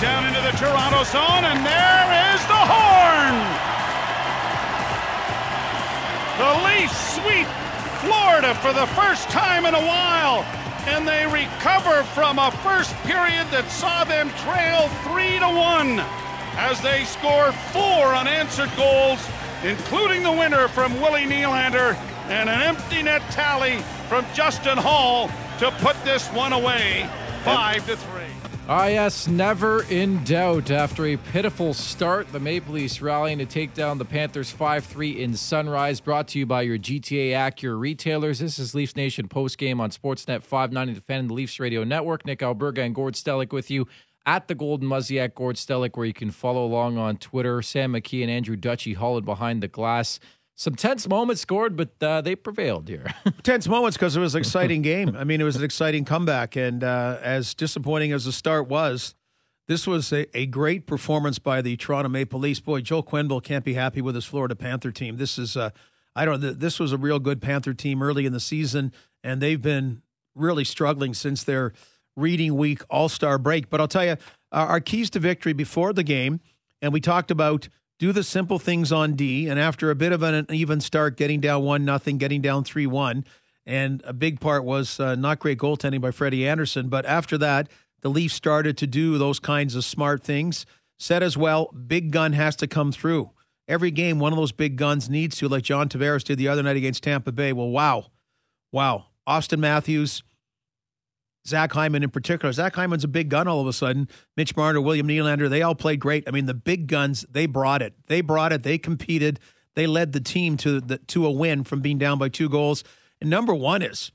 down into the Toronto zone, and there is the horn. The Leafs sweep Florida for the first time in a while, and they recover from a first period that saw them trail three to one as they score four unanswered goals, including the winner from Willie Nylander and an empty net tally from Justin Holl to put this one away, five to three. Yes, never in doubt. After a pitiful start, the Maple Leafs rallying to take down the Panthers 5 3 in Sunrise. Brought to you by your GTA Acura retailers. This is Leafs Nation postgame on Sportsnet 590 defending the Leafs Radio Network. Nick Alberga and Gord Stellick with you at the Golden Muzzy at Gord Stellick, where you can follow along on Twitter. Sam McKee and Andrew Dutchy Holland behind the glass some tense moments scored, but uh, they prevailed here. tense moments because it was an exciting game. I mean, it was an exciting comeback, and uh, as disappointing as the start was, this was a, a, great performance by the Toronto Maple Leafs. Boy, Joe Quenneville can't be happy with his Florida Panther team. This is, uh, I don't know, this was a real good Panther team early in the season, and they've been really struggling since their reading week All Star break. But I'll tell you, our keys to victory before the game, and we talked about do the simple things on D, and after a bit of an even start, getting down one nothing, getting down three one, and a big part was uh, not great goaltending by Freddie Andersen. But after that, the Leafs started to do those kinds of smart things. Said as well, big gun has to come through. Every game, one of those big guns needs to, like John Tavares did the other night against Tampa Bay. Well, wow, wow. Auston Matthews, Zach Hyman in particular. Zach Hyman's a big gun all of a sudden. Mitch Marner, William Nylander, they all played great. I mean, the big guns, they brought it. They brought it. They competed. They led the team to the to a win from being down by two goals. And number one is,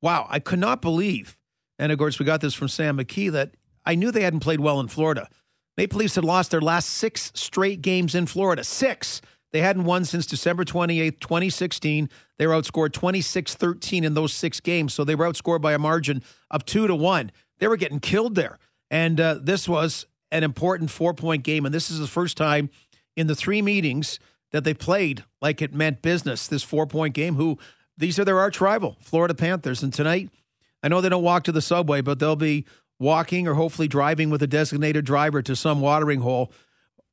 wow, I could not believe, and of course we got this from Sam McKee, that I knew they hadn't played well in Florida. Maple Leafs had lost their last six straight games in Florida. Six. They hadn't won since December 28th, 2016. They were outscored 26 13 in those six games. So they were outscored by a margin of two to one. They were getting killed there. And uh, this was an important four point game. And this is the first time in the three meetings that they played like it meant business, this four point game. Who these are their arch rival, Florida Panthers. And tonight, I know they don't walk to the subway, but they'll be walking or hopefully driving with a designated driver to some watering hole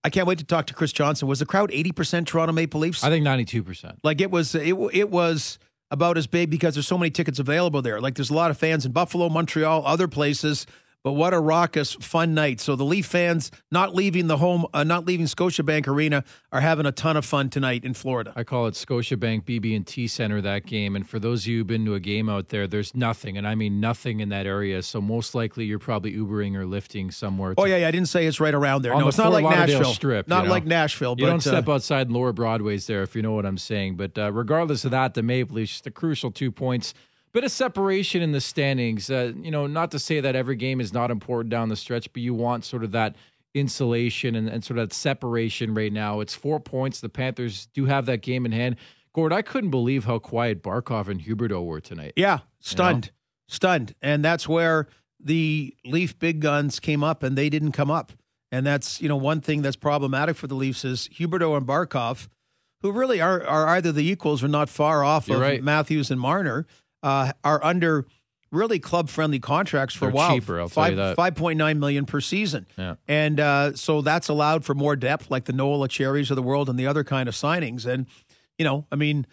I can't wait to talk to Chris Johnson. Was the crowd eighty percent Toronto Maple Leafs? I think ninety two percent. Like it was. It it was about as big because there's so many tickets available there. Like there's a lot of fans in Buffalo, Montreal, other places. But what a raucous, fun night! So the Leaf fans not leaving the home, uh, not leaving Scotiabank Arena, are having a ton of fun tonight in Florida. I call it Scotiabank BB&T Center that game. And for those of you who've been to a game out there, there's nothing, and I mean nothing in that area. So most likely you're probably Ubering or lifting somewhere. oh yeah, yeah. I didn't say it's right around there. No, the it's not like Lauderdale Nashville. Strip. Not you know? like Nashville. You but, don't step uh, outside Lower Broadway's there, if you know what I'm saying. But uh, regardless of that, the Maple Leafs a crucial two points bit of separation in the standings. Uh, you know, not to say that every game is not important down the stretch, but you want sort of that insulation and, and sort of that separation right now. It's four points. The Panthers do have that game in hand. Gord, I couldn't believe how quiet Barkov and Huberdeau were tonight. Yeah, stunned, you know? stunned, and that's where the Leaf big guns came up, and they didn't come up. And that's you know one thing that's problematic for the Leafs is Huberdeau and Barkov, who really are are either the equals or not far off You're of right. Matthews and Marner uh, are under really club friendly contracts for They're a while. cheaper, I'll five, tell you that. Five point nine million per season. Yeah. And uh, so that's allowed for more depth, like the Noel Acciari of the world and the other kind of signings. And you know, I mean,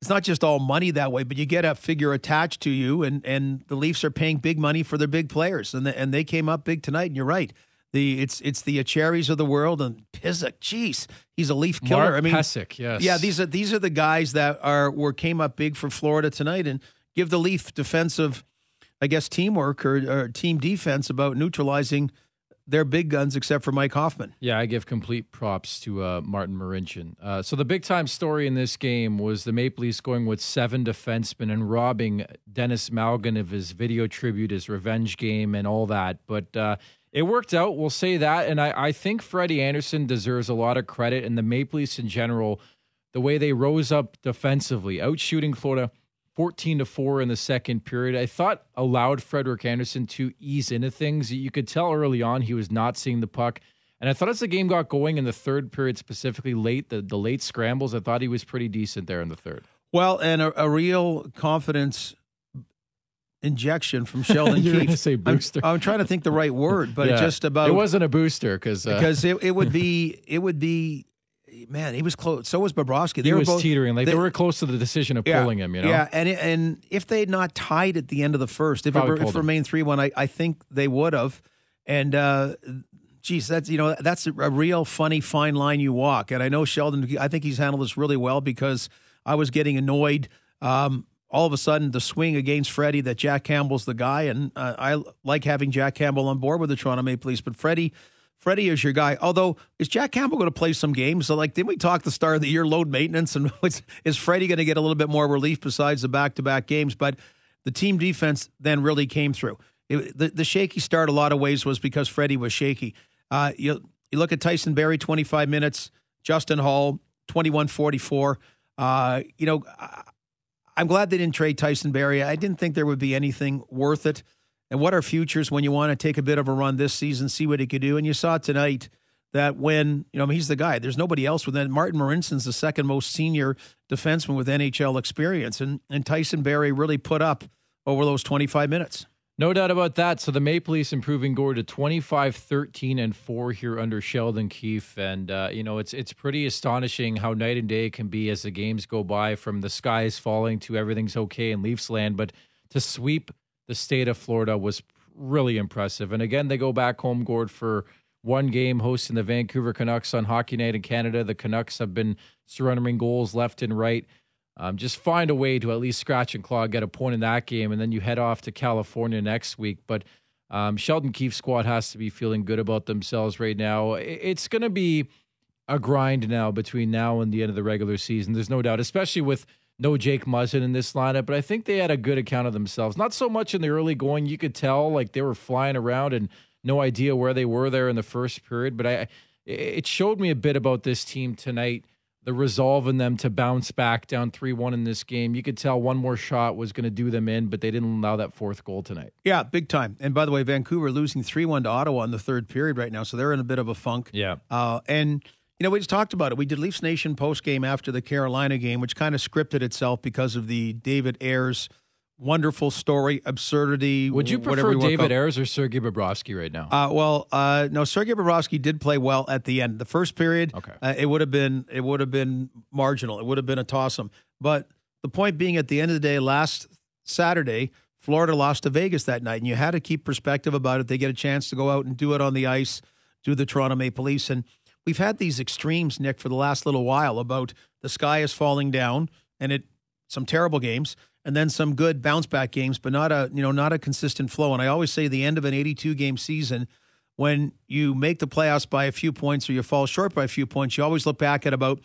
it's not just all money that way, but you get a figure attached to you, and and the Leafs are paying big money for their big players, and the, and they came up big tonight. And you're right. The it's it's the Acciaris of the world and Pysyk. Jeez, he's a leaf killer. Mark I mean, yes. yeah. These are these are the guys that are were came up big for Florida tonight and give the Leaf defensive, I guess, teamwork or, or team defense about neutralizing their big guns, except for Mike Hoffman. Yeah, I give complete props to uh, Martin Marincin. Uh, so the big time story in this game was the Maple Leafs going with seven defensemen and robbing Denis Malgin of his video tribute, his revenge game, and all that. But uh, it worked out. We'll say that. And I, I think Freddie Andersen deserves a lot of credit, and the Maple Leafs in general, the way they rose up defensively, out shooting Florida 14 to 4 in the second period. I thought allowed Frederik Andersen to ease into things. You could tell early on he was not seeing the puck. And I thought as the game got going in the third period, specifically late, the, the late scrambles, I thought he was pretty decent there in the third. Well, and a, a real confidence injection from Sheldon You're Keefe. say booster. I'm, I'm trying to think the right word, but Yeah. just about it wasn't a booster because uh, because it, it would be it would be man he was close. So was Bobrovsky. They he were was both, teetering. Like they, they- were close to the decision of yeah, pulling him. You know. Yeah, and it, and if they had not tied at the end of the first, if it, Probably were, if it remained three one, I, I think they would have. And uh, geez, that's you know that's a real funny fine line you walk. And I know Sheldon. I think he's handled this really well because I was getting annoyed. Um, all of a sudden, the swing against Freddie that Jack Campbell's the guy, and uh, I like having Jack Campbell on board with the Toronto Maple Leafs. But Freddie, Freddie is your guy. Although, is Jack Campbell going to play some games? So, like, didn't we talk the start of the year load maintenance? And is Freddie going to get a little bit more relief besides the back to back games? But the team defense then really came through. It, the, the shaky start, a lot of ways, was because Freddie was shaky. Uh, you, you look at Tyson Barrie, 25 minutes, Justin Holl, 21 44. Uh, you know, I'm glad they didn't trade Tyson Barrie. I didn't think there would be anything worth it. And what are futures when you want to take a bit of a run this season, see what he could do? And you saw tonight that when, you know, I mean, he's the guy. There's nobody else with that. Martin Marincin's the second most senior defenseman with NHL experience. And, and Tyson Barrie really put up over those 25 minutes. No doubt about that. So the Maple Leafs improving Gore to 25, 13, and 4 here under Sheldon Keefe. And, uh, you know, it's it's pretty astonishing how night and day can be as the games go by from the skies falling to everything's okay in Leafs land. But to sweep the state of Florida was really impressive. And again, they go back home, Gord, for one game hosting the Vancouver Canucks on Hockey Night in Canada. The Canucks have been surrendering goals left and right. Um, just find a way to at least scratch and claw, get a point in that game, and then you head off to California next week. But um, Sheldon Keefe's squad has to be feeling good about themselves right now. It's going to be a grind now between now and the end of the regular season. There's no doubt, especially with no Jake Muzzin in this lineup. But I think they had a good account of themselves. Not so much in the early going. You could tell like they were flying around and no idea where they were there in the first period. But I, it showed me a bit about this team tonight the resolve in them to bounce back down 3 1 in this game. You could tell one more shot was going to do them in, but they didn't allow that fourth goal tonight. Yeah, big time. And by the way, Vancouver losing 3 1 to Ottawa in the third period right now. So they're in a bit of a funk. Yeah. Uh, and, you know, we just talked about it. We did Leafs Nation post game after the Carolina game, which kind of scripted itself because of the David Ayres wonderful story, absurdity. Would you whatever prefer David. Ayres or Sergei Bobrovsky right now? Uh, well, uh, no, Sergei Bobrovsky did play well at the end. The first period, Okay. uh, it would have been it would have been marginal. It would have been a toss up. But the point being, at the end of the day, last Saturday, Florida lost to Vegas that night, and you had to keep perspective about it. They get a chance to go out and do it on the ice, do the Toronto Maple Leafs, and we've had these extremes, Nick, for the last little while about the sky is falling down, and it some terrible games and then some good bounce back games, but not a you know not a consistent flow. And I always say the end of an 82 game season, when you make the playoffs by a few points or you fall short by a few points, you always look back at about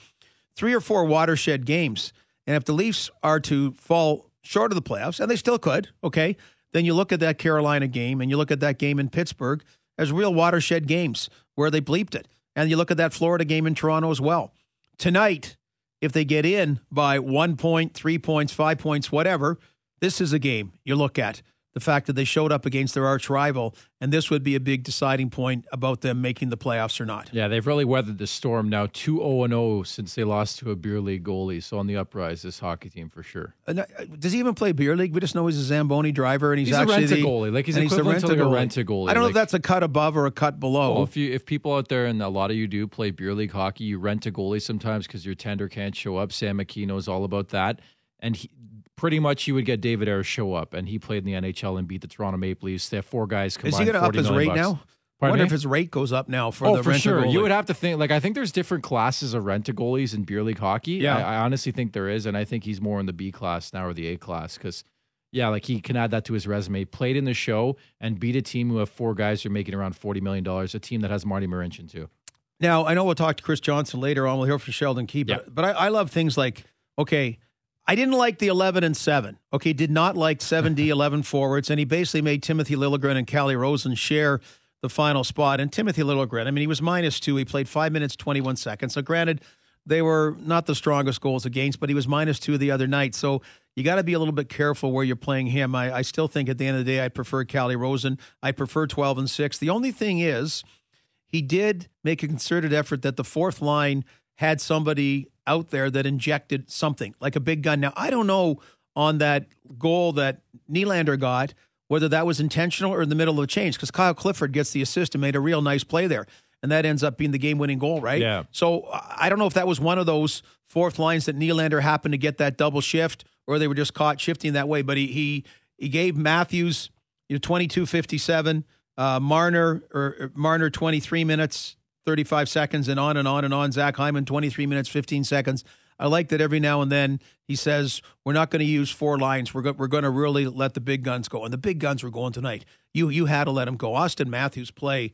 three or four watershed games. And if the Leafs are to fall short of the playoffs, and they still could, okay, then you look at that Carolina game and you look at that game in Pittsburgh as real watershed games where they bleeped it. And you look at that Florida game in Toronto as well. Tonight, if they get in by one point, three points, five points, whatever, this is a game you look at. The fact that they showed up against their arch rival, and this would be a big deciding point about them making the playoffs or not. yeah, they've really weathered the storm now 2 0 0 since they lost to a beer league goalie. So on the uprise, this hockey team for sure. And, uh, Does he even play beer league? We just know he's a Zamboni driver, and he's, He's a actually the, goalie. Like, he's the to, like, a rent-a-goalie. I don't know if that's a cut above or a cut below. Well, if you if people out there and a lot of you do play beer league hockey, you rent a goalie sometimes because your tender can't show up. Sam McKee knows all about that, and he, pretty much you would get David Ayres show up, and he played in the NHL and beat the Toronto Maple Leafs. They have four guys combined. is he going to up his rate bucks. now? I wonder me? if his rate goes up now for oh, the for sure. You would have to think like I think there's different classes of rent goalies in beer league hockey. Yeah. I, I honestly think there is, and I think he's more in the B class now or the A class because. Yeah, like he can add that to his resume. Played in the show and beat a team who have four guys who are making around forty million dollars. A team that has Marty Marincin too. Now, I know we'll talk to Chris Johnson later on. We'll hear from Sheldon Key, but, Yeah. but I, I love things like, okay, I didn't like the 11 and 7. Okay, did not like 7D, 11 forwards, and he basically made Timothy Liljegren and Calle Rosen share the final spot. And Timothy Liljegren, I mean, he was minus two. He played five minutes, 21 seconds. So, granted, they were not the strongest goals against, but he was minus two the other night. So, you got to be a little bit careful where you're playing him. I, I still think at the end of the day, I prefer Calle Rosen. I prefer 12 and 6. The only thing is, he did make a concerted effort that the fourth line had somebody out there that injected something like a big gun. Now, I don't know on that goal that Nylander got, whether that was intentional or in the middle of a change, because Kyle Clifford gets the assist and made a real nice play there. And that ends up being the game winning goal, right? Yeah. So I don't know if that was one of those fourth lines that Nylander happened to get that double shift or they were just caught shifting that way. But he he, he gave Matthews you know, 22 57, uh, Marner or Marner 23 minutes, 35 seconds, and on and on and on. Zach Hyman 23 minutes, 15 seconds. I like that every now and then he says, We're not going to use four lines. We're, go- we're going to really let the big guns go. And the big guns were going tonight. You you had to let them go. Auston Matthews' play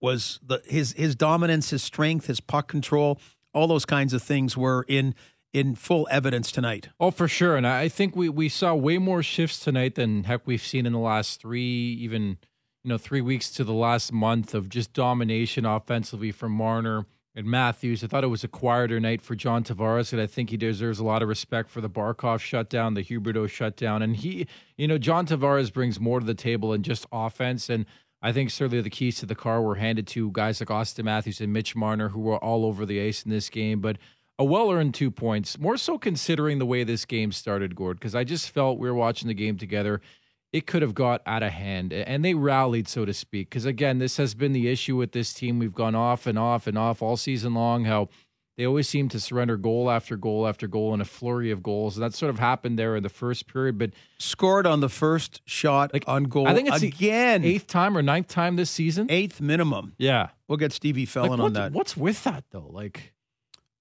was the his his dominance, his strength, his puck control, all those kinds of things were in in full evidence tonight. Oh, for sure. And I think we, we saw way more shifts tonight than heck we've seen in the last three, even you know, three weeks to the last month of just domination offensively from Marner and Matthews. I thought it was a quieter night for John Tavares, and I think he deserves a lot of respect for the Barkov shutdown, the Huberdeau shutdown. And he, you know, John Tavares brings more to the table than just offense. And I think certainly the keys to the car were handed to guys like Auston Matthews and Mitch Marner, who were all over the ice in this game. But a well earned two points, more so considering the way this game started, Gord, because I just felt we were watching the game together. It could have got out of hand, and they rallied, so to speak. Because again, this has been the issue with this team. We've gone off and off and off all season long. How they always seem to surrender goal after goal after goal in a flurry of goals. And that sort of happened there in the first period. But scored on the first shot like, on goal. I think it's again eighth time or ninth time this season. Eighth minimum. Yeah, we'll get Stevie Fellon like, on that. What's with that though? Like,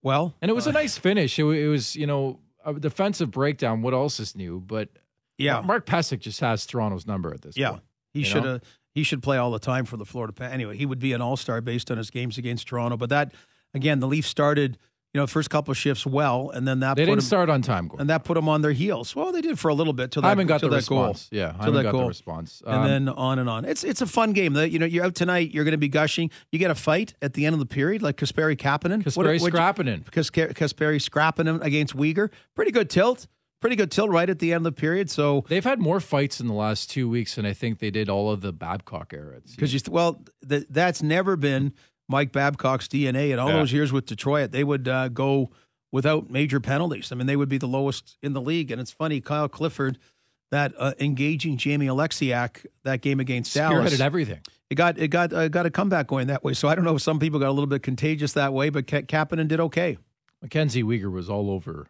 well, and it was uh, a nice finish. It, it, was you know a defensive breakdown. What else is new? But yeah, Mark Pysyk just has Toronto's number at this. Point. Yeah, point, he should have. He should play all the time for the Florida. Anyway, he would be an all star based on his games against Toronto. But that again, the Leafs started you know, first couple of shifts well, and then that they didn't them, start on time, Gordon. and that put them on their heels. Well, they did for a little bit till that, Hyman got till the that response. goal. Yeah, Hyman that got goal. the response, and um, then on and on. It's it's a fun game. You know, you're out tonight. You're going to be gushing. You get a fight at the end of the period, like Kasperi Kapanen, Kasperi Kasperi Scrappinen against Weegar. Pretty good tilt. Pretty good tilt right at the end of the period. So they've had more fights in the last two weeks than I think they did all of the Babcock era. Because you well, the, that's never been Mike Babcock's DNA in all Yeah. those years with Detroit. They would uh, go without major penalties. I mean, they would be the lowest in the league. And it's funny, Kyle Clifford, that uh, engaging Jamie Oleksiak that game against Dallas, spearheaded everything. it got it got uh, got a comeback going that way. So I don't know if some people got a little bit contagious that way, but Ka- Kapanen did okay. Mackenzie Weegar was all over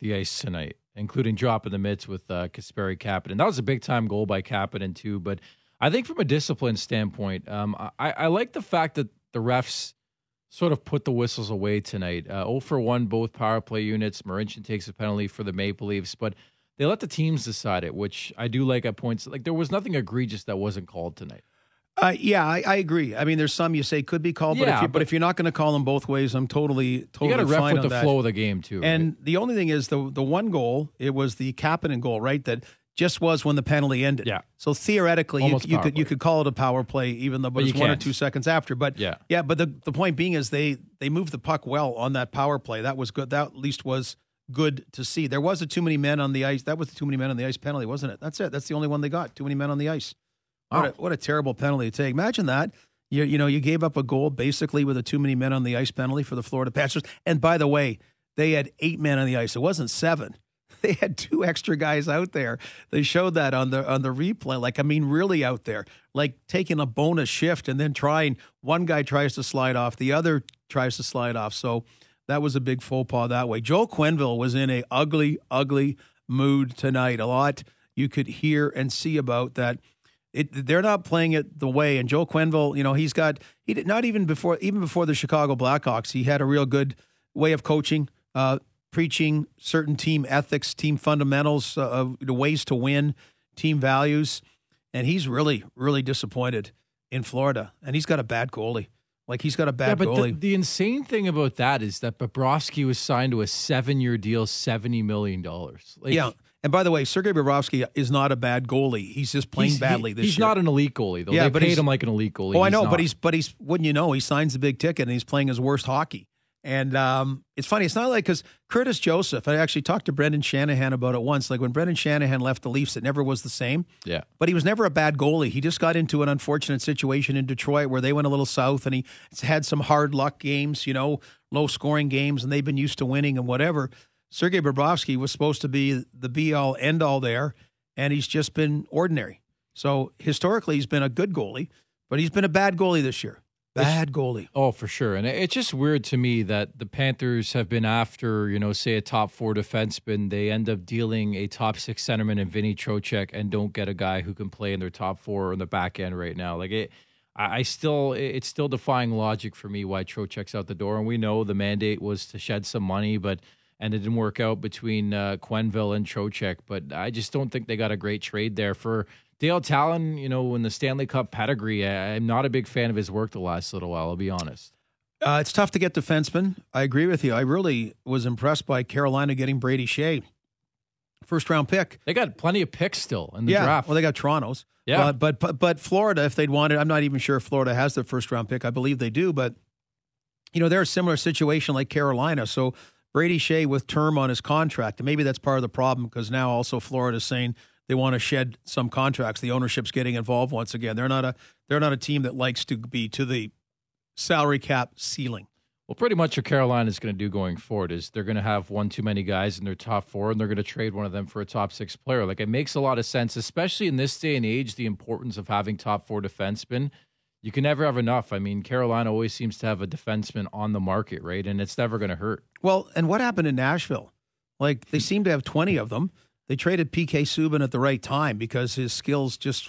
the ice tonight, including dropping the mitts with uh, Kasperi Kapanen. That was a big time goal by Kapanen too. But I think from a discipline standpoint, um, I, I like the fact that the refs sort of put the whistles away tonight. Uh, 0 for 1, both power play units. Marincin takes a penalty for the Maple Leafs, but they let the teams decide it, which I do like at points. Like there was nothing egregious that wasn't called tonight. Uh, yeah, I, I agree. I mean, there's some you say could be called, but if you, but, but- if you're not going to call them both ways, I'm totally totally You got to ref fine with the that. flow of the game too. right? And the only thing is the the one goal, it was the Kapanen goal, right? That just was when the penalty ended. Yeah. So theoretically, you, you could you could call it a power play, even though but But it's one or two seconds after. But Yeah. yeah. But the the point being is they they moved the puck well on that power play. That was good. That at least was good to see. There was a too many men on the ice. That was the too many men on the ice penalty, wasn't it? That's it. That's the only one they got. Too many men on the ice. What, a, what a terrible penalty to take. Imagine that. You, you know, you gave up a goal basically with a too many men on the ice penalty for the Florida Panthers. And by the way, they had eight men on the ice. It wasn't seven. They had two extra guys out there. They showed that on the on the replay. Like I mean, really out there, like taking a bonus shift and then trying. One guy tries to slide off, the other tries to slide off. So that was a big faux pas that way. Joel Quenneville was in a ugly, ugly mood tonight. A lot you could hear and see about that. It, they're not playing it the way. And Joe Quenneville, you know, he's got he did not even before even before the Chicago Blackhawks, he had a real good way of coaching, uh, preaching certain team ethics, team fundamentals, uh, of the ways to win, team values, and he's really really disappointed in Florida. And he's got a bad goalie. Like he's got a bad yeah, but the, goalie. the insane thing about that is that Bobrovsky was signed to a seven-year deal, seventy million dollars. Like, yeah. And by the way, Sergei Bobrovsky is not a bad goalie. He's just playing he's, badly he- this he's year. He's not an elite goalie though. Yeah, they but paid him like an elite goalie. Oh, I know, not. but he's but he's wouldn't you know he signs the big ticket and he's playing his worst hockey. And um, it's funny. It's not like because Curtis Joseph. I actually talked to Brendan Shanahan about it once. Like when Brendan Shanahan left the Leafs, it never was the same. yeah. But he was never a bad goalie. He just got into an unfortunate situation in Detroit where they went a little south, and he had some hard luck games. You know, low scoring games, and they've been used to winning and whatever. Sergei Bobrovsky was supposed to be the be all end all there, and he's just been ordinary. So historically, he's been a good goalie, but he's been a bad goalie this year. Bad goalie. Oh, for sure. And it's just weird to me that the Panthers have been after, you know, say a top four defenseman. They end up dealing a top six centerman in Vinny Trocheck and don't get a guy who can play in their top four in the back end right now. Like it, I still, it's still defying logic for me why Trocheck's out the door. And we know the mandate was to shed some money, but and it didn't work out between uh, Quenneville and Trocheck. But I just don't think they got a great trade there for Dale Tallon, you know, in the Stanley Cup pedigree, I, am not a big fan of his work the last little while. I'll be honest. Uh, it's tough to get defensemen. I agree with you. I really was impressed by Carolina getting Brady Skjei, first round pick. They got plenty of picks still in the yeah, draft. Well, they got Toronto's. Yeah, uh, but, but but Florida, if they'd wanted, I'm not even sure if Florida has their first round pick. I believe they do, but you know they're a similar situation like Carolina. So Brady Skjei with term on his contract, and maybe that's part of the problem because now also Florida's saying they want to shed some contracts. The ownership's getting involved once again. They're not a they're not a team that likes to be to the salary cap ceiling. Well, pretty much what Carolina is going to do going forward is they're going to have one too many guys in their top four, and they're going to trade one of them for a top six player. Like it makes a lot of sense, especially in this day and age. The importance of having top four defensemen. You can never have enough. I mean, Carolina always seems to have a defenseman on the market, right? And it's never going to hurt. Well, and what happened in Nashville? Like they seem to have twenty of them. They traded PK Subban at the right time because his skills just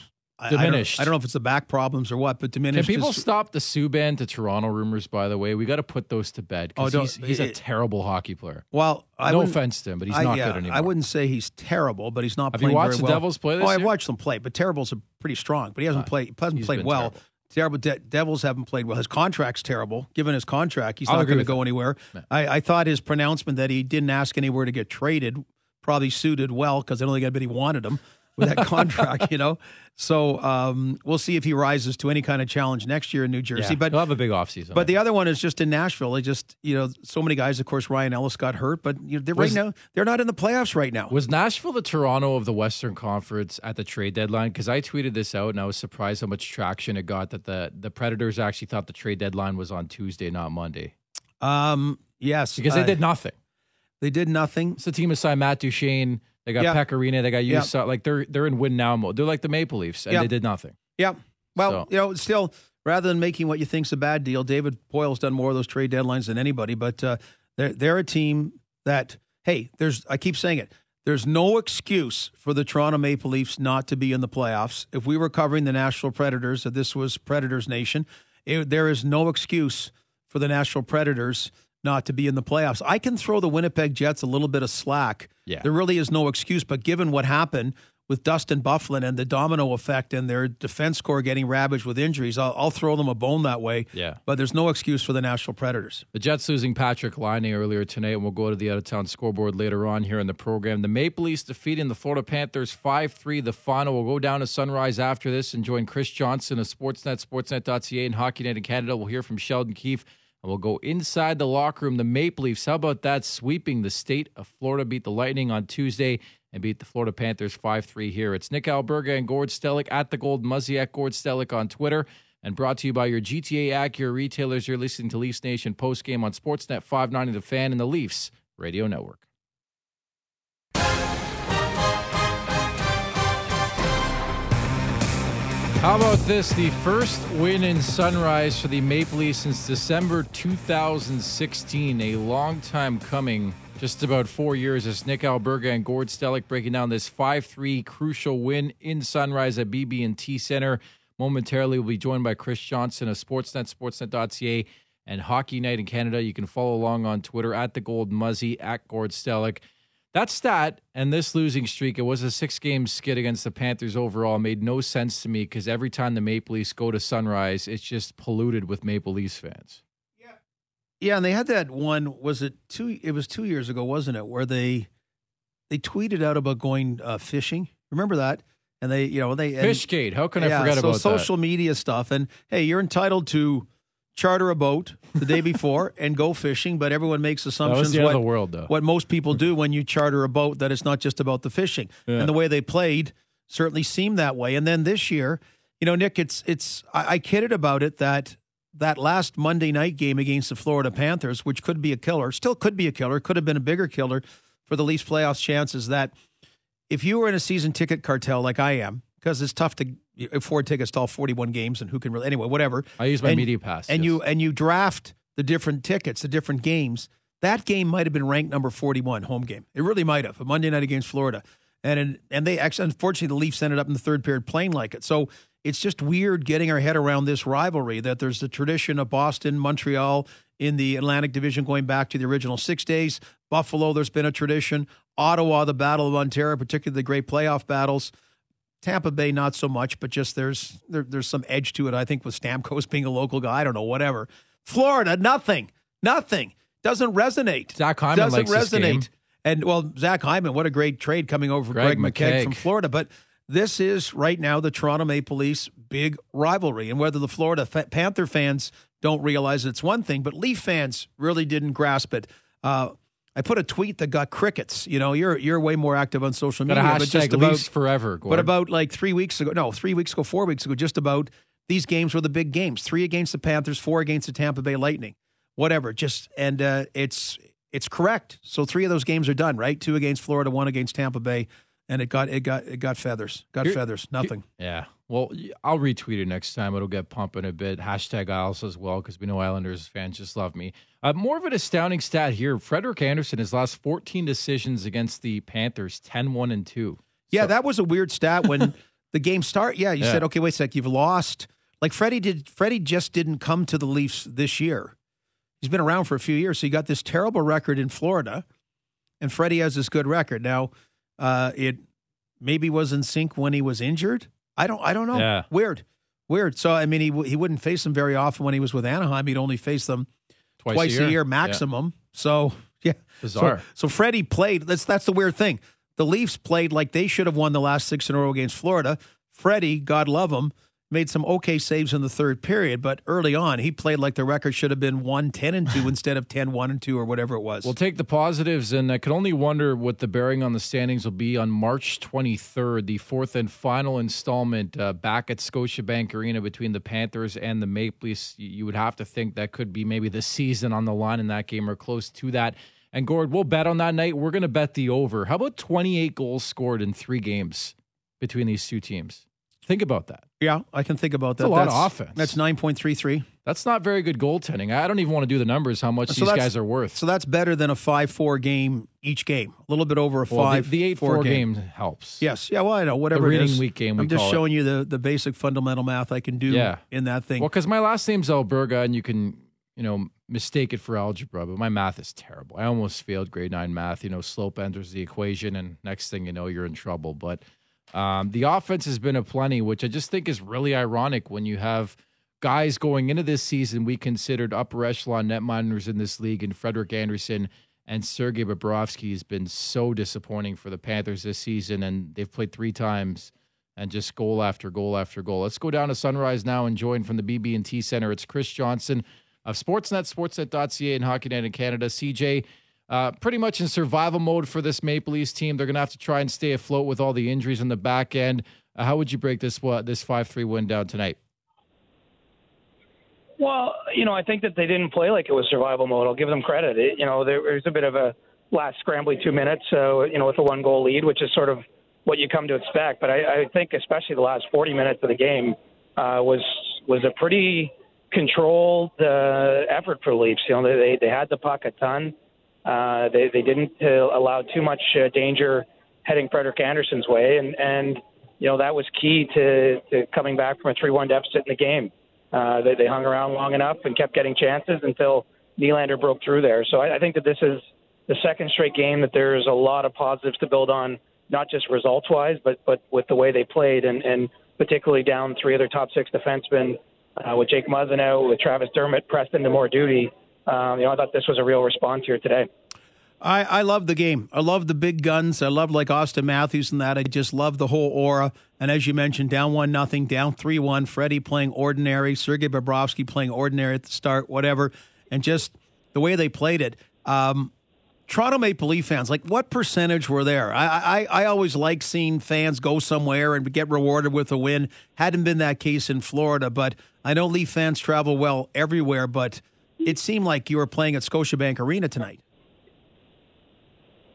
diminished. I, I, don't, I don't, know if it's the back problems or what, but diminished. Can people stop the Subban to Toronto rumors? By the way, we got to put those to bed because oh, he's, he's it, a terrible hockey player. Well, I no offense to him, but he's not yeah, good anymore. I wouldn't say he's terrible, but he's not. Have playing you watched the well. Devils play? oh, I've watched them play, but terrible's a pretty strong. But he hasn't uh, played. He hasn't played well. Terrible. Terrible. De- Devils haven't played well. His contract's terrible. Given his contract, he's I'll not going to go anywhere. I, I, thought his pronouncement that he didn't ask anywhere to get traded probably suited well because I don't think anybody wanted him with that contract, you know. So um, we'll see if he rises to any kind of challenge next year in New Jersey. Yeah, but he'll have a big offseason. But the other one is just in Nashville. They just you know so many guys. Of course, Ryan Ellis got hurt, but you know, they're was, right now they're not in the playoffs right now. Was Nashville the Toronto of the Western Conference at the trade deadline? Because I tweeted this out and I was surprised how much traction it got. That the the Predators actually thought the trade deadline was on Tuesday, not Monday. Um. Yes, because they did nothing. They did nothing. It's a team assigned Matt Duchene. They got yeah. Arena. They got used. Yeah. Like they're they're in win now mode. They're like the Maple Leafs, and yeah. they did nothing. Yeah. Well, so. you know, still, rather than making what you think's a bad deal, David Poile's done more of those trade deadlines than anybody. But uh, they're they're a team that hey, there's I keep saying it. There's no excuse for the Toronto Maple Leafs not to be in the playoffs. If we were covering the Nashville Predators, if this was Predators Nation, it, there is no excuse for the Nashville Predators not to be in the playoffs. I can throw the Winnipeg Jets a little bit of slack. Yeah. There really is no excuse, but given what happened with Dustin Byfuglien and the domino effect and their defense core getting ravaged with injuries, I'll, I'll, throw them a bone that way. Yeah. But there's no excuse for the National Predators. The Jets losing Patrik Laine earlier tonight, and we'll go to the out of town scoreboard later on here in the program. The Maple Leafs defeating the Florida Panthers 5 3. The final will go down to sunrise after this and join Chris Johnson of Sportsnet, Sportsnet.ca, and Hockey Night in Canada. We'll hear from Sheldon Keefe and we'll go inside the locker room. The Maple Leafs, how about that? Sweeping the state of Florida, beat the Lightning on Tuesday and beat the Florida Panthers 5 3 here. It's Nick Alberga and Gord Stellick at the Gold Muzzy at Gord Stellick on Twitter. And brought to you by your GTA Acura retailers. You're listening to Leafs Nation postgame on Sportsnet 590 The Fan and the Leafs Radio Network. How about this? The first win in Sunrise for the Maple Leafs since December 2016. A long time coming, just about four years, as Nick Alberga and Gord Stellick breaking down this 5 3 crucial win in Sunrise at BB&T Center. Momentarily, we'll be joined by Chris Johnson of Sportsnet, Sportsnet.ca, and Hockey Night in Canada. You can follow along on Twitter at the Gold Muzzy, at Gord Stellick. That stat and this losing streak, it was a six game skid against the Panthers overall, made no sense to me because every time the Maple Leafs go to Sunrise, it's just polluted with Maple Leafs fans. Yeah. Yeah, and they had that one, was it two it was two years ago, wasn't it, where they they tweeted out about going uh, fishing. Remember that? And they, you know, they Fishgate. How can yeah, I forget about it? so about social media stuff? And hey, you're entitled to charter a boat the day before and go fishing, but everyone makes assumptions what, the world, though. what most people do when you charter a boat that it's not just about the fishing. Yeah. And the way they played certainly seemed that way. And then this year, you know, Nick, it's it's I, I kidded about it that that last Monday night game against the Florida Panthers, which could be a killer, still could be a killer, could have been a bigger killer for the Leafs playoffs chances that if you were in a season ticket cartel like I am, because it's tough to afford tickets to all 41 games and who can really anyway whatever. I use my and, media pass and yes. you and you draft the different tickets the different games. That game might have been ranked number 41 home game. It really might have a Monday night against Florida. And and they actually unfortunately the Leafs ended up in the third period playing like it. So it's just weird getting our head around this rivalry that there's the tradition of Boston Montreal in the Atlantic Division going back to the original 6 days. Buffalo there's been a tradition. Ottawa the Battle of Ontario particularly the great playoff battles Tampa Bay, not so much, but just there's there, there's some edge to it. I think with Stamkos being a local guy, I don't know, whatever. Florida, nothing, nothing doesn't resonate. Zach Hyman doesn't resonate. And well, Zach Hyman, what a great trade coming over Greg, Greg from Florida. But this is right now the Toronto Maple Leafs big rivalry, and whether the Florida Panther fans don't realize it's one thing, but Leaf fans really didn't grasp it. Uh, I put a tweet that got crickets. You know, you're you're way more active on social media. But, but just about forever. But about like three weeks ago, no, three weeks ago, four weeks ago, just about these games were the big games. Three against the Panthers, four against the Tampa Bay Lightning, whatever. Just and uh, it's it's correct. So three of those games are done, right? Two against Florida, one against Tampa Bay, and it got it got it got feathers, got Here, feathers, nothing. Yeah, well, I'll retweet it next time. It'll get pumping a bit. Hashtag Isles as well, because we know Islanders fans just love me. Uh, more of an astounding stat here. Frederik Andersen has lost 14 decisions against the Panthers, 10 1 and 2. Yeah, so. that was a weird stat when the game start. Yeah, you yeah. said, okay, wait a sec, you've lost. Like Freddie did, Freddie just didn't come to the Leafs this year. He's been around for a few years. So he got this terrible record in Florida, and Freddie has this good record. Now, uh, it maybe was in sync when he was injured I don't. I don't know. Yeah. Weird. Weird. So I mean, he he wouldn't face them very often when he was with Anaheim. He'd only face them twice, twice a, year. a, year. maximum. Yeah. So yeah, bizarre. So, so Freddie played. That's that's the weird thing. The Leafs played like they should have won the last six in a row against Florida. Freddie, God love him, made some okay saves in the third period, but early on he played like the record should have been 1 10 and 2 instead of 10 1 and 2 or whatever it was. We'll take the positives, and I can only wonder what the bearing on the standings will be on March 23rd, the fourth and final installment uh, back at Scotiabank Arena between the Panthers and the Maple Leafs. You would have to think that could be maybe the season on the line in that game or close to that. And Gord, we'll bet on that night. We're going to bet the over. How about 28 goals scored in three games between these two teams? Think about that. Yeah, I can think about that. That's a lot that's, of offense. That's nine point three three. That's not very good goaltending. I don't even want to do the numbers. How much so these guys are worth. So that's better than a five four game each game. A little bit over a well, five. The, the eight four, game. game. helps. Yes. Yeah. Well, I know whatever the it is. week game. I'm just showing it. you the the basic fundamental math I can do. Yeah. in that thing. Well, because my last name's Alberga, and you can you know mistake it for algebra, but my math is terrible. I almost failed grade nine math. You know, slope enters the equation, and next thing you know, you're in trouble. But um, the offense has been a plenty, which I just think is really ironic when you have guys going into this season we considered upper echelon netminders in this league, and Frederik Andersen and Sergei Bobrovsky has been so disappointing for the Panthers this season, and they've played three times and just goal after goal after goal. Let's go down to Sunrise now and join from the BB&T Center. It's Chris Johnson of Sportsnet, Sportsnet.ca, and Hockey Night in Canada. CJ, uh, pretty much in survival mode for this Maple Leafs team. They're going to have to try and stay afloat with all the injuries in the back end. Uh, how would you break this uh, this five three win down tonight? Well, you know, I think that they didn't play like it was survival mode. I'll give them credit. It, you know, there was a bit of a last scrambly two minutes, so you know, with a one goal lead, which is sort of what you come to expect. But I, I think, especially the last 40 minutes of the game, uh, was was a pretty controlled uh, effort for Leafs. You know, they they had the puck a ton. Uh, they they didn't uh, allow too much uh, danger heading Frederik Andersen's way, and and you know that was key to, to coming back from a three-one deficit in the game. Uh, they they hung around long enough and kept getting chances until Nylander broke through there. So I, I think that this is the second straight game that there's a lot of positives to build on, not just results-wise, but but with the way they played, and and particularly down three other top six defensemen uh, with Jake Muzzin out, with Travis Dermott pressed into more duty um, you know, I thought this was a real response here today. I, I love the game. I love the big guns. I love like Auston Matthews and that. I just love the whole aura. And as you mentioned, down one nothing, down three one. Freddie playing ordinary, Sergei Bobrovsky playing ordinary at the start, whatever, and just the way they played it. Um, Toronto Maple Leaf fans, like what percentage were there? I, I I always like seeing fans go somewhere and get rewarded with a win. Hadn't been that case in Florida, but I know Leaf fans travel well everywhere, but it seemed like you were playing at Scotiabank Arena tonight.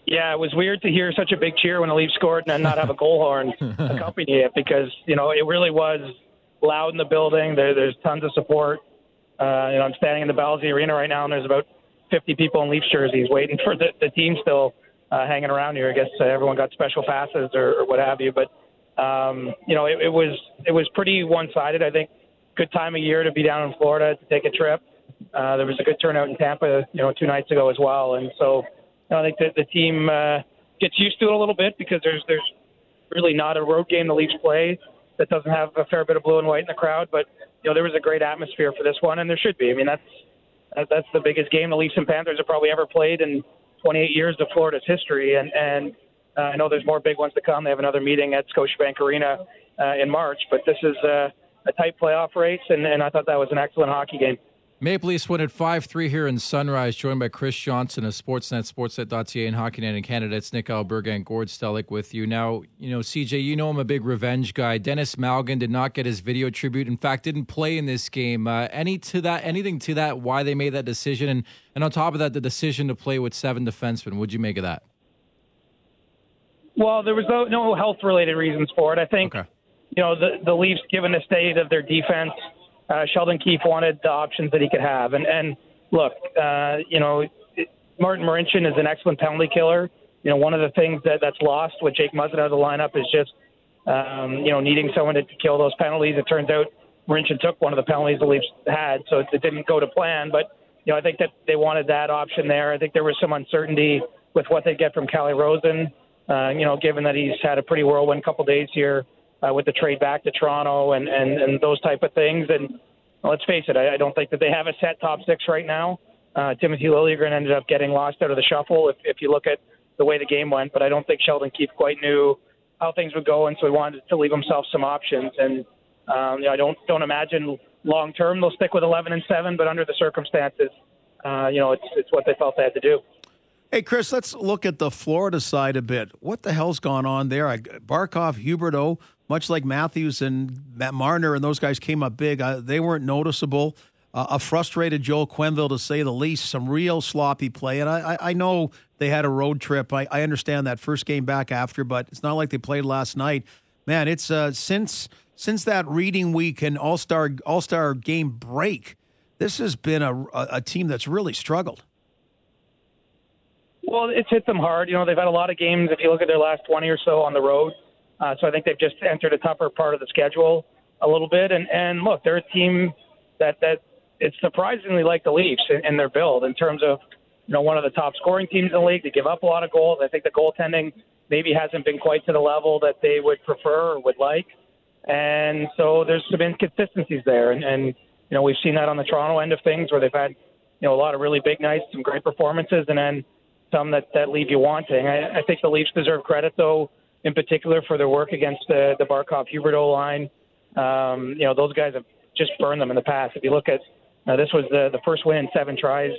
Yeah, it was weird to hear such a big cheer when the Leafs scored and then not have a goal horn accompany it because you know it really was loud in the building. There, there's tons of support. Uh, you know, I'm standing in the Ballsy Arena right now, and there's about 50 people in Leafs jerseys waiting for the, the team still uh, hanging around here. I guess uh, everyone got special passes or, or what have you, but um, you know, it, it was it was pretty one-sided. I think good time of year to be down in Florida to take a trip. Uh, there was a good turnout in Tampa, you know, two nights ago as well, and so you know, I think that the team uh, gets used to it a little bit because there's there's really not a road game the Leafs play that doesn't have a fair bit of blue and white in the crowd. But you know, there was a great atmosphere for this one, and there should be. I mean, that's that's the biggest game the Leafs and Panthers have probably ever played in 28 years of Florida's history, and and uh, I know there's more big ones to come. They have another meeting at Scotiabank Arena uh, in March, but this is uh, a tight playoff race, and, and I thought that was an excellent hockey game. Maple Leafs win at 5 3 here in Sunrise, joined by Chris Johnson of Sportsnet, Sportsnet.ca, and Hockey Night in Canada. It's Nick Alberga and Gord Stellick with you. Now, you know, CJ, you know I'm a big revenge guy. Denis Malgin did not get his video tribute. In fact, didn't play in this game. Uh, any to that, anything to that, why they made that decision? And, and on top of that, the decision to play with seven defensemen. What'd you make of that? Well, there was no, no health related reasons for it. I think, okay. you know, the, the Leafs, given the state of their defense, uh, Sheldon Keefe wanted the options that he could have. And, and look, uh, you know, Martin Marincin is an excellent penalty killer. You know, one of the things that, that's lost with Jake Muzzin out of the lineup is just, um, you know, needing someone to, kill those penalties. It turns out Marincin took one of the penalties the Leafs had, so it, it didn't go to plan. But, you know, I think that they wanted that option there. I think there was some uncertainty with what they get from Calle Rosen, uh, you know, given that he's had a pretty whirlwind couple days here with the trade back to Toronto and, and, and those type of things. And let's face it, I, I don't think that they have a set top six right now. Uh, Timothy Liljegren ended up getting lost out of the shuffle if, if you look at the way the game went, but I don't think Sheldon Keefe quite knew how things would go, and so he wanted to leave himself some options. And um, you know, I don't don't imagine long term they'll stick with 11 and seven, but under the circumstances, uh, you know, it's it's what they felt they had to do. Hey, Chris, let's look at the Florida side a bit. What the hell's gone on there? I, Barkov, Huberdeau, much like Matthews and Matt Marner and those guys came up big, uh, they weren't noticeable. Uh, a frustrated Joel Quenneville, to say the least, some real sloppy play. And I, I, I know they had a road trip. I, I, understand that first game back after, but it's not like they played last night. Man, it's uh, since since that reading week and All Star All Star game break, this has been a, a, a team that's really struggled. Well, it's hit them hard. You know, they've had a lot of games. If you look at their last 20 or so on the road, uh, so I think they've just entered a tougher part of the schedule a little bit. And and look, they're a team that that it's surprisingly like the Leafs in, in their build in terms of you know one of the top scoring teams in the league. They give up a lot of goals. I think the goaltending maybe hasn't been quite to the level that they would prefer or would like. And so there's some inconsistencies there. And, and you know we've seen that on the Toronto end of things where they've had you know a lot of really big nights, some great performances, and then some that that leave you wanting. I, I think the Leafs deserve credit though in particular for their work against the, the Barkov Huberdeau line. Um, you know, those guys have just burned them in the past. If you look at uh, this was the, the first win in seven tries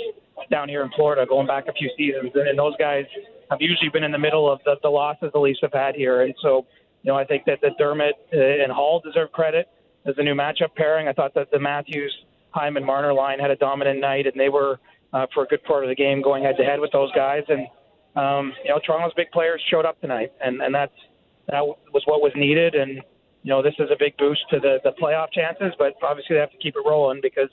down here in Florida, going back a few seasons, and, and those guys have usually been in the middle of the, the losses the Leafs have had here. And so, you know, I think that, that Dermott uh, and Holl deserve credit as a new matchup pairing. I thought that the Matthews, Hyman, Marner line had a dominant night, and they were uh, for a good part of the game going head to head with those guys. And um, you know, Toronto's big players showed up tonight, and and that's that was what was needed. And you know, this is a big boost to the the playoff chances, but obviously they have to keep it rolling because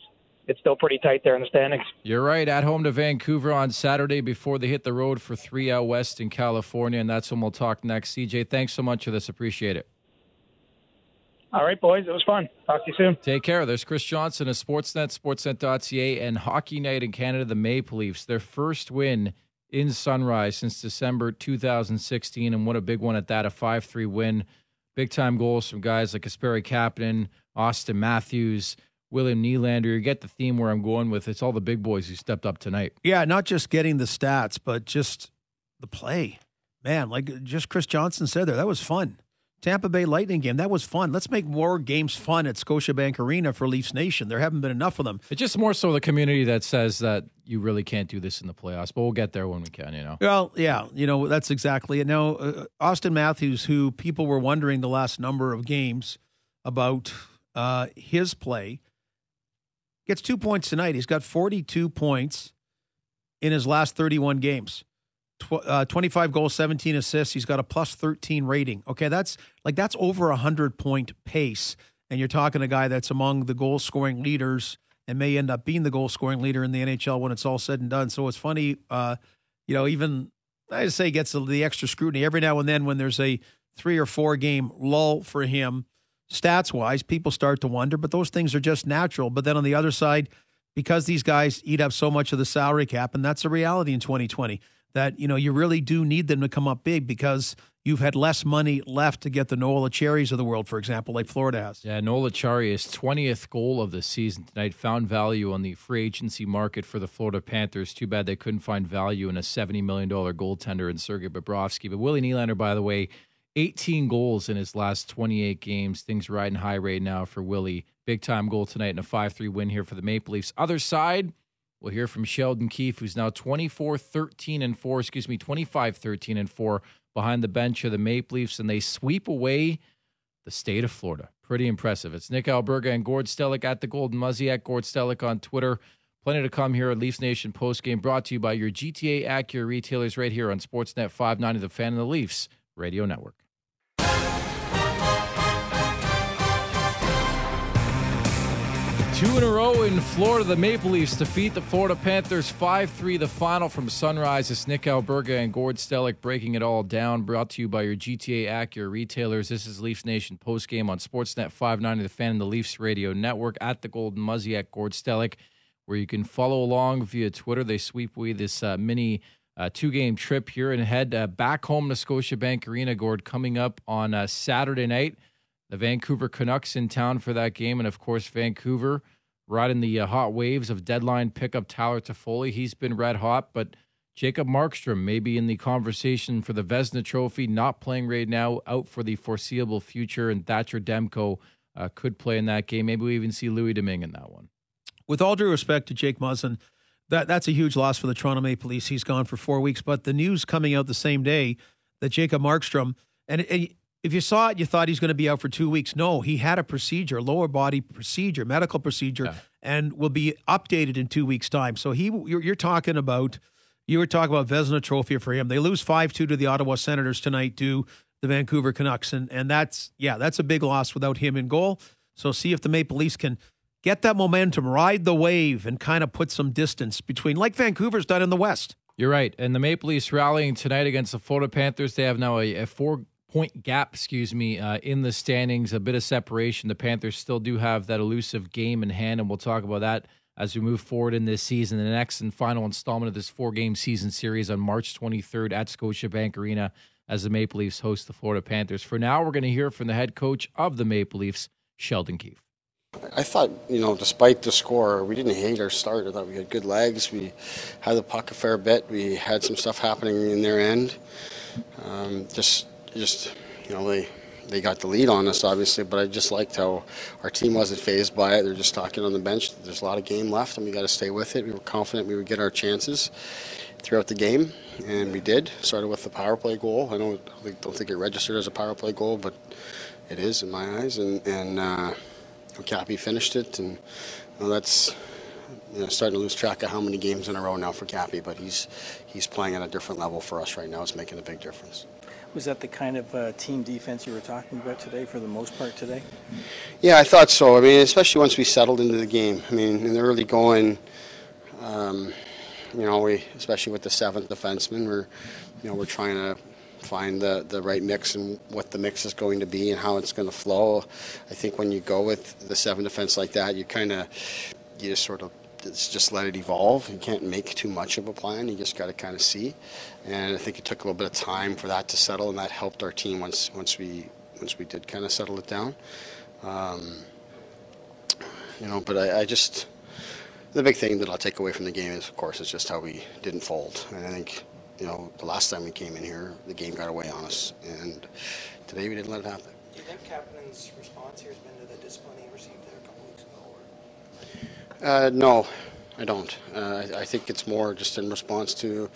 it's still pretty tight there in the standings. You're right. At home to Vancouver on Saturday before they hit the road for three out west in California, and that's when we'll talk next. CJ, thanks so much for this. Appreciate it. All right, boys. It was fun. Talk to you soon. Take care. There's Chris Johnson of Sportsnet, Sportsnet.ca, and Hockey Night in Canada, the Maple Leafs. Their first win in Sunrise since December 2016, and what a big one at that a 5 3 win. Big time goals from guys like Kasperi Kapanen, Auston Matthews, William Nylander. You get the theme where I'm going with. It's all the big boys who stepped up tonight. Yeah, not just getting the stats, but just the play. Man, like just Chris Johnson said there, that was fun. Tampa Bay Lightning game. That was fun. Let's make more games fun at Scotiabank Arena for Leafs Nation. There haven't been enough of them. It's just more so the community that says that you really can't do this in the playoffs, but we'll get there when we can, you know. Well, yeah, you know, that's exactly it. Now, uh, Auston Matthews, who people were wondering the last number of games about uh, his play, gets two points tonight. He's got 42 points in his last 31 games. Tw- uh, 25 goals, 17 assists. He's got a plus 13 rating. Okay, that's like that's over a 100 point pace. And you're talking a guy that's among the goal scoring leaders and may end up being the goal scoring leader in the NHL when it's all said and done. So it's funny, uh, you know, even I just say gets the extra scrutiny every now and then when there's a three or four game lull for him stats wise, people start to wonder, but those things are just natural. But then on the other side, because these guys eat up so much of the salary cap, and that's a reality in 2020, that, you know, you really do need them to come up big because you've had less money left to get the Noel Acciaris of the world, for example, like Florida has. Yeah, Noel Acciari's 20th goal of the season tonight found value on the free agency market for the Florida Panthers. Too bad they couldn't find value in a $70 million goaltender in Sergei Bobrovsky. But Willie Nylander, by the way, 18 goals in his last 28 games. Things riding high right now for Willie. Big time goal tonight and a 5 3 win here for the Maple Leafs. Other side, we'll hear from Sheldon Keefe, who's now 24 13 and 4, excuse me, 25 13 and 4 behind the bench of the Maple Leafs, and they sweep away the state of Florida. Pretty impressive. It's Nick Alberga and Gord Stellick at the Golden Muzzy at Gord Stellick on Twitter. Plenty to come here at Leafs Nation postgame, brought to you by your GTA Acura retailers right here on Sportsnet 590, the fan of the Leafs radio network. Two in a row in Florida. The Maple Leafs defeat the Florida Panthers 5 3. The final from Sunrise. It's Nick Alberga and Gord Stellick breaking it all down. Brought to you by your GTA Acura retailers. This is Leafs Nation postgame on Sportsnet 590, the fan and the Leafs radio network at the Golden Muzzy at Gord Stellick, where you can follow along via Twitter. They sweep away this uh, mini uh, two game trip here and head uh, back home to Scotiabank Arena, Gord, coming up on uh, Saturday night. The Vancouver Canucks in town for that game. And of course, Vancouver riding the uh, hot waves of deadline pickup Tyler Toffoli. He's been red hot, but Jacob Markstrom maybe in the conversation for the Vezina Trophy, not playing right now, out for the foreseeable future. And Thatcher Demko uh, could play in that game. Maybe we even see Louis Domingue in that one. With all due respect to Jake Muzzin, that that's a huge loss for the Toronto Maple Leafs. He's gone for four weeks. But the news coming out the same day that Jacob Markstrom and, and if you saw it, you thought he's going to be out for two weeks. No, he had a procedure, lower body procedure, medical procedure, yeah. and will be updated in two weeks' time. So he, you're, you're talking about, you were talking about Vezina Trophy for him. They lose five two to the Ottawa Senators tonight to the Vancouver Canucks, and and that's yeah, that's a big loss without him in goal. So see if the Maple Leafs can get that momentum, ride the wave, and kind of put some distance between, like Vancouver's done in the West. You're right. And the Maple Leafs rallying tonight against the Florida Panthers. They have now a, a four point gap, excuse me, uh, in the standings, a bit of separation. The Panthers still do have that elusive game in hand, and we'll talk about that as we move forward in this season. The next and final installment of this four game season series on March 23rd at Scotiabank Arena as the Maple Leafs host the Florida Panthers. For now, we're going to hear from the head coach of the Maple Leafs, Sheldon Keefe. I thought, you know, despite the score, we didn't hate our start. I thought we had good legs. We had the puck a fair bit. We had some stuff happening in their end. Um, just just you know they they got the lead on us obviously, but I just liked how our team wasn't phased by it. They're just talking on the bench. There's a lot of game left, and we got to stay with it. We were confident we would get our chances throughout the game, and we did. Started with the power play goal. I don't, don't think it registered as a power play goal, but it is in my eyes. And and uh, Cappy finished it, and that's you know, starting to lose track of how many games in a row now for Cappy, but he's he's playing at a different level for us right now. It's making a big difference. Was that the kind of uh, team defense you were talking about today for the most part today? Yeah, I thought so. I mean, especially once we settled into the game. I mean, in the early going, um, you know, we especially with the seventh defenseman, we're you know we're trying to find the, the right mix and what the mix is going to be and how it's going to flow. I think when you go with the seven defense like that, you kind of you just sort of just let it evolve. You can't make too much of a plan. You just got to kind of see. And I think it took a little bit of time for that to settle, and that helped our team once once we once we did kind of settle it down. Um, you know, but I, I, just the big thing that I'll take away from the game is, of course, is just how we didn't fold. And I think you know the last time we came in here, the game got away on us, and today we didn't let it happen. Do you think Kapanen's response here has been to the discipline he received there a couple weeks ago? Or? Uh, no, I don't. Uh, I, I, think it's more just in response to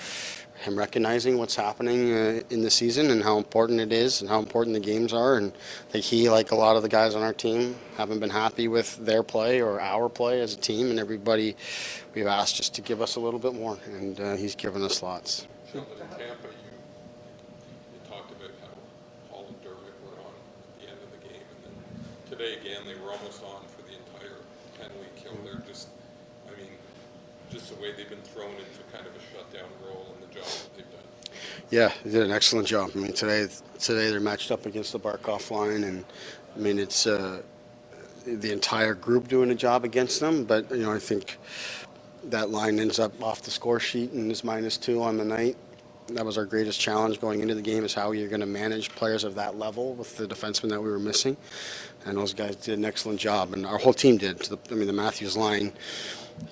him recognizing what's happening uh, in the season and how important it is and how important the games are. And that he, like a lot of the guys on our team, haven't been happy with their play or our play as a team. And everybody we've asked just to give us a little bit more, and uh, he's given us lots. Today again, they were almost on for the entire penalty kill. They're just, I mean, just the way they've been thrown into kind of a shutdown role and the job that they've done. Yeah, they did an excellent job. I mean, today today they're matched up against the Barkov line, and I mean it's uh, the entire group doing a job against them. But you know, I think that line ends up off the score sheet and is minus two on the night. That was our greatest challenge going into the game: is how you're going to manage players of that level with the defensemen that we were missing. And those guys did an excellent job, and our whole team did. I mean, the Matthews line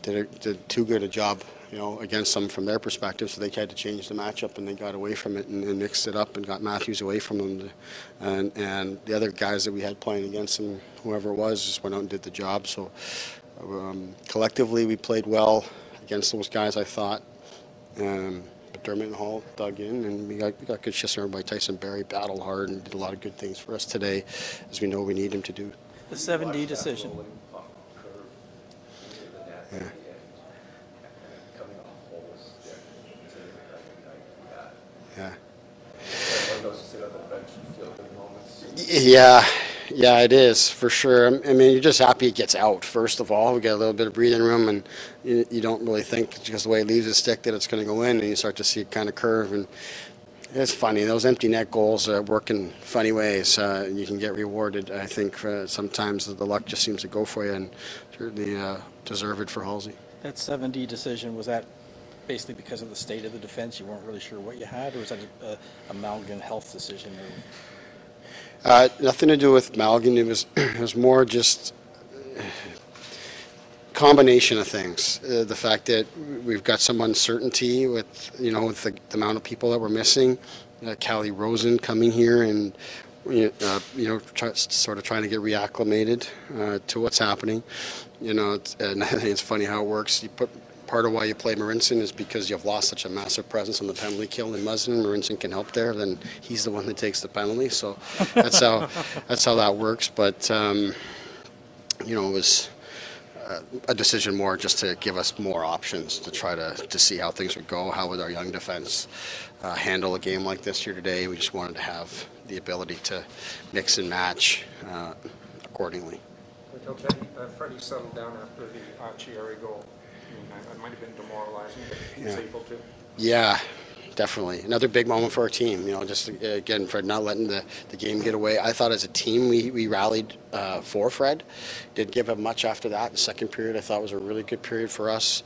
did a, did too good a job you know, against them from their perspective. So they tried to change the matchup and they got away from it and, and mixed it up and got Matthews away from them. And and the other guys that we had playing against them, whoever it was, just went out and did the job. So um, collectively, we played well against those guys. I thought. Um, but Dermott and Holl dug in, and we got, we got good shifts by Tyson Barrie, battled hard, and did a lot of good things for us today, as we know we need him to do. The 7D decision. Yeah. Yeah. Yeah, yeah, it is for sure. I mean, you're just happy it gets out. First of all, we get a little bit of breathing room, and you, you don't really think because the way it leaves the stick that it's going to go in, and you start to see it kind of curve. And it's funny those empty net goals uh, work in funny ways. Uh, you can get rewarded. I think uh, sometimes the luck just seems to go for you, and certainly uh, deserve it for Halsey. That 7D decision was that basically because of the state of the defense? You weren't really sure what you had, or was that a, a Malgin health decision? Uh, nothing to do with Malgin. It was it was more just combination of things. Uh, the fact that we've got some uncertainty with you know with the, the amount of people that we're missing. Uh, Calle Rosen coming here and uh, you know, try, sort of trying to get reacclimated uh, to what's happening. You know, it's, and it's funny how it works. You put part of why you play Marincin is because you've lost such a massive presence on the penalty kill in Muzzin. Marincin can help there. Then he's the one that takes the penalty. So that's how that's how that works. But um, you know, it was a decision more just to give us more options to try to to see how things would go. How would our young defense uh, handle a game like this here today? We just wanted to have the ability to mix and match uh, accordingly. Okay, uh, Freddie settled down after the Acciari goal I mean, it might have been demoralizing, but he's yeah. able to. Yeah, definitely. Another big moment for our team. You know, just again, Fred not letting the, the game get away. I thought as a team we, we rallied uh, for Fred. Didn't give him much after that. The second period I thought was a really good period for us.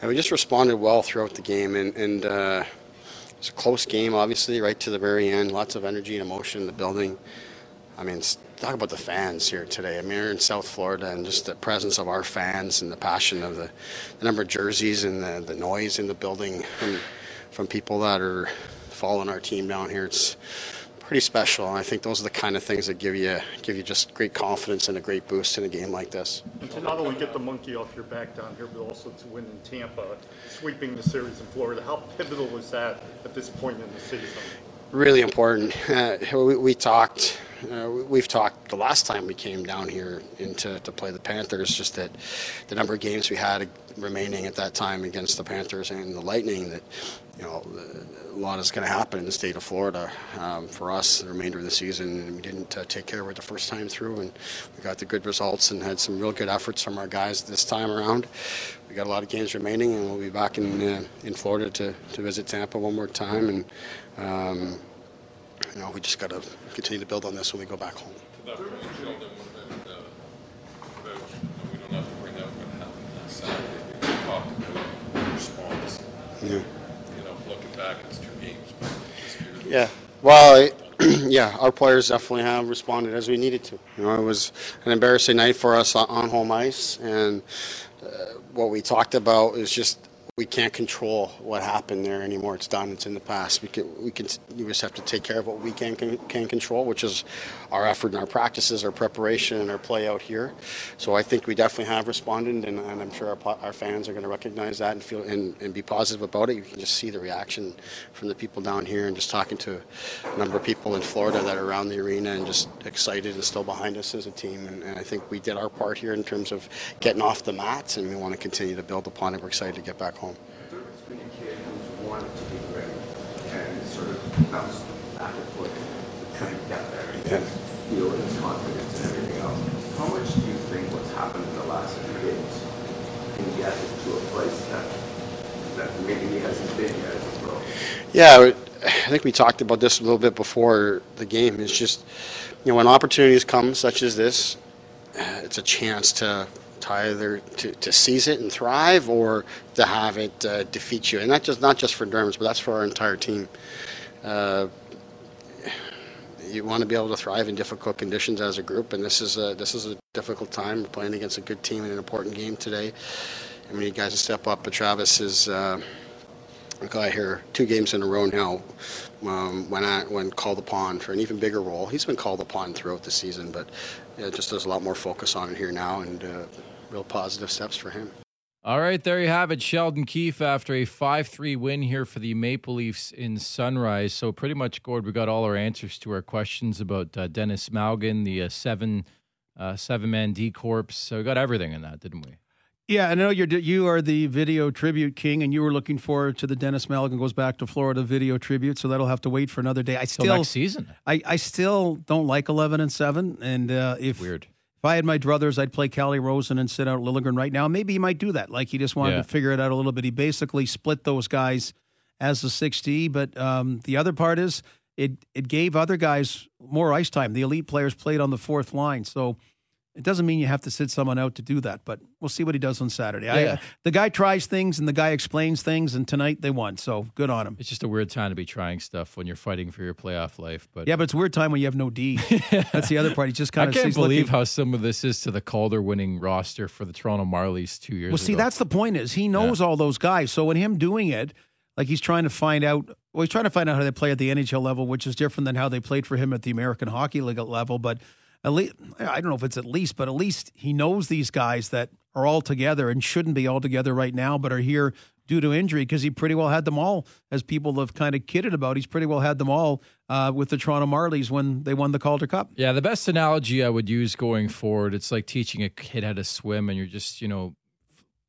And we just responded well throughout the game. And, and uh, it was a close game, obviously, right to the very end. Lots of energy and emotion in the building. I mean, talk about the fans here today. I mean, we're in South Florida, and just the presence of our fans and the passion of the, the number of jerseys and the, the noise in the building from people that are following our team down here. It's pretty special, and I think those are the kind of things that give you give you just great confidence and a great boost in a game like this. And to not only get the monkey off your back down here, but also to win in Tampa, sweeping the series in Florida. How pivotal was that at this point in the season? Really important. Uh, we, we talked uh, we've talked the last time we came down here into to play the Panthers, just that the number of games we had remaining at that time against the Panthers and the Lightning, that you know a lot is going to happen in the state of Florida um, for us the remainder of the season. We didn't uh, take care of it the first time through, and we got the good results and had some real good efforts from our guys this time around. We got a lot of games remaining, and we'll be back in uh, in Florida to, to visit Tampa one more time and. Um, you know, we just got to continue to build on this when we go back home. To that point, Sheldon, what about, uh, about we don't have to bring up what happened on Saturday. We talked about response. Yeah. You know, looking back, it's two games. yeah. Well, yeah, our players definitely have responded as we needed to. You know, it was an embarrassing night for us on home ice, and uh, what we talked about is just we can't control what happened there anymore. It's done. It's in the past. We can we can we just have to take care of what we can can, can control, which is our effort and our practices, our preparation, and our play out here. So I think we definitely have responded, and, and I'm sure our, our fans are going to recognize that and feel and, and be positive about it. You can just see the reaction from the people down here, and just talking to a number of people in Florida that are around the arena and just excited and still behind us as a team. And, and I think we did our part here in terms of getting off the mats, and we want to continue to build upon it. We're excited to get back home. Bounce back and forth to try and there and yeah. feel his confidence and everything else. How much do you think what's happened in the last few games can get him to a place that that maybe he hasn't been yet as a pro? Yeah, I think we talked about this a little bit before the game. It's just, you know, when opportunities come such as this, uh, it's a chance to to either to, to seize it and thrive or to have it uh, defeat you. And not just not just for Dermott, but that's for our entire team. Uh, you want to be able to thrive in difficult conditions as a group, and this is a this is a difficult time. We're playing against a good team in an important game today, and we need guys step up. But Travis is. Uh, a guy here two games in a row now um, when I, when called upon for an even bigger role. He's been called upon throughout the season, but yeah, just there's a lot more focus on it here now, and uh, real positive steps for him. All right, there you have it. Sheldon Keefe after a 5 3 win here for the Maple Leafs in Sunrise. So, pretty much, Gord, we got all our answers to our questions about uh, Denis Malgin, the uh, seven uh, seven man D Corps. So, we got everything in that, didn't we? Yeah, I know you're you are the video tribute king, and you were looking forward to the Denis Malgin goes back to Florida video tribute. So that'll have to wait for another day. I still next season. I, I still don't like eleven and seven, and uh, if weird if I had my druthers, I'd play Calle Rosen and sit out Liljegren right now. Maybe he might do that. Like he just wanted yeah. to figure it out a little bit. He basically split those guys as the 6D. But um, the other part is it it gave other guys more ice time. The elite players played on the fourth line. So it doesn't mean you have to sit someone out to do that, but we'll see what he does on Saturday. Yeah. I, uh, the guy tries things and the guy explains things, and tonight they won, so good on him. It's just a weird time to be trying stuff when you're fighting for your playoff life. But yeah, but it's a weird time when you have no D. That's the other part. He just kind of. I can't believe looking. how some of this is to the Calder winning roster for the Toronto Marlies two years. Well, see, ago. that's the point. Is he knows yeah. all those guys, so when him doing it, like he's trying to find out. Well, he's trying to find out how they play at the NHL level, which is different than how they played for him at the American Hockey League level, but at least I don't know if it's at least, but at least he knows these guys that are all together and shouldn't be all together right now, but are here due to injury because he pretty well had them all, as people have kind of kidded about. He's pretty well had them all uh, with the Toronto Marlies when they won the Calder Cup. Yeah, the best analogy I would use going forward, it's like teaching a kid how to swim, and you're just you know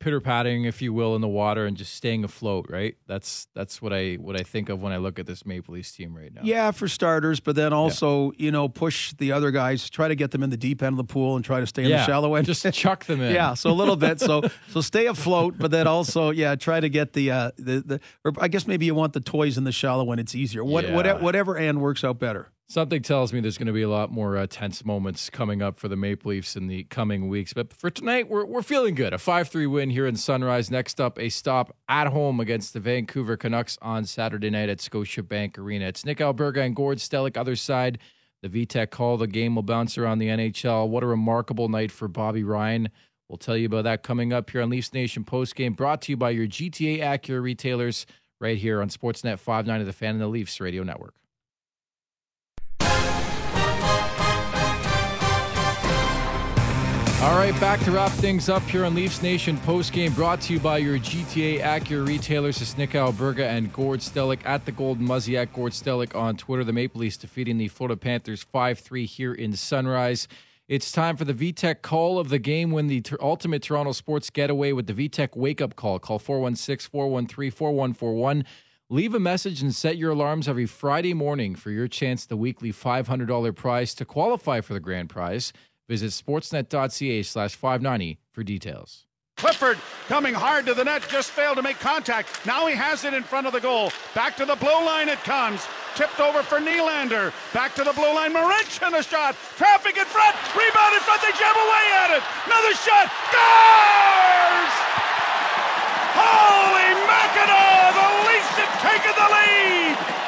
pitter patting, if you will, in the water and just staying afloat. Right. That's that's what I what I think of when I look at this Maple Leafs team right now. Yeah, for starters, but then also yeah. you know push the other guys, try to get them in the deep end of the pool and try to stay in yeah, the shallow end. Just chuck them in. yeah, so a little bit. So so stay afloat, but then also yeah, try to get the uh, the the. Or I guess maybe you want the toys in the shallow end. It's easier. What yeah. whatever, whatever end works out better. Something tells me there's going to be a lot more uh, tense moments coming up for the Maple Leafs in the coming weeks. But for tonight, we're, we're feeling good. A 5 3 win here in Sunrise. Next up, a stop at home against the Vancouver Canucks on Saturday night at Scotiabank Arena. It's Nick Alberga and Gord Stellick, other side. The VTech call. The game will bounce around the NHL. What a remarkable night for Bobby Ryan. We'll tell you about that coming up here on Leafs Nation postgame, brought to you by your GTA Acura retailers right here on Sportsnet 59 of the Fan and the Leafs Radio Network. All right, back to wrap things up here on Leafs Nation postgame, brought to you by your GTA Acura retailers, Snick Alberga and Gord Stellick at the Golden Muzzy at Gord Stellick on Twitter. The Maple Leafs defeating the Florida Panthers 5 3 here in Sunrise. It's time for the VTech call of the game when the ultimate Toronto sports getaway with the VTech wake up call. Call 416 413 4141. Leave a message and set your alarms every Friday morning for your chance the weekly $500 prize to qualify for the grand prize. Visit sportsnet.ca slash 590 for details. Clifford coming hard to the net, just failed to make contact. Now he has it in front of the goal. Back to the blue line it comes. Tipped over for Nylander. Back to the blue line. and a shot. Traffic in front. Rebound in front. They jam away at it. Another shot. Scores! Holy Mackinaw! The Leafs have taken the lead!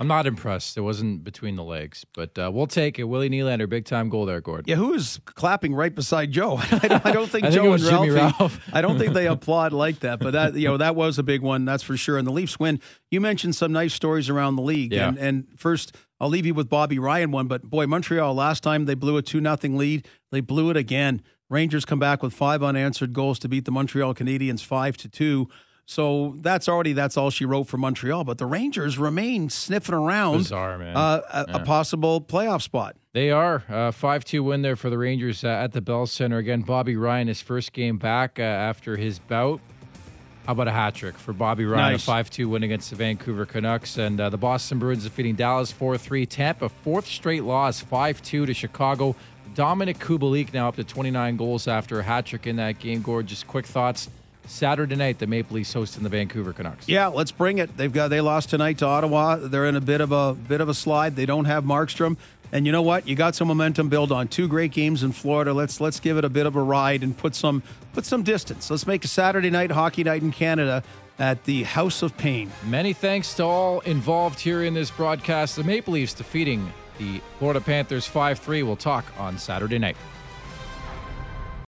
I'm not impressed. It wasn't between the legs, but uh, we'll take it. Willie Nylander, big time goal there, Gord. Yeah, who is clapping right beside Joe? I don't, I don't think I Joe think and Ralphie, Ralph. I don't think they applaud like that, but that you know that was a big one, that's for sure. And the Leafs win. You mentioned some nice stories around the league, yeah. and, and first I'll leave you with Bobby Ryan one, but boy, Montreal last time they blew a two nothing lead, they blew it again. Rangers come back with five unanswered goals to beat the Montreal Canadiens five to two. So that's already that's all she wrote for Montreal. But the Rangers remain sniffing around Bizarre, man. Uh, a, Yeah. a possible playoff spot. They are uh, five two win there for the Rangers uh, at the Bell Center again. Bobby Ryan his first game back uh, after his bout. How about a hat trick for Bobby Ryan? Nice. A five two win against the Vancouver Canucks and uh, the Boston Bruins defeating Dallas four three. Tampa fourth straight loss five two to Chicago. Dominik Kubalik now up to twenty nine goals after a hat trick in that game. Gord, just quick thoughts. Saturday night, the Maple Leafs hosting the Vancouver Canucks. Yeah, let's bring it. They've got they lost tonight to Ottawa. They're in a bit of a bit of a slide. They don't have Markstrom. And you know what? You got some momentum build on two great games in Florida. Let's let's give it a bit of a ride and put some put some distance. Let's make a Saturday night hockey night in Canada at the House of Pain. Many thanks to all involved here in this broadcast. The Maple Leafs defeating the Florida Panthers 5 3. We'll talk on Saturday night.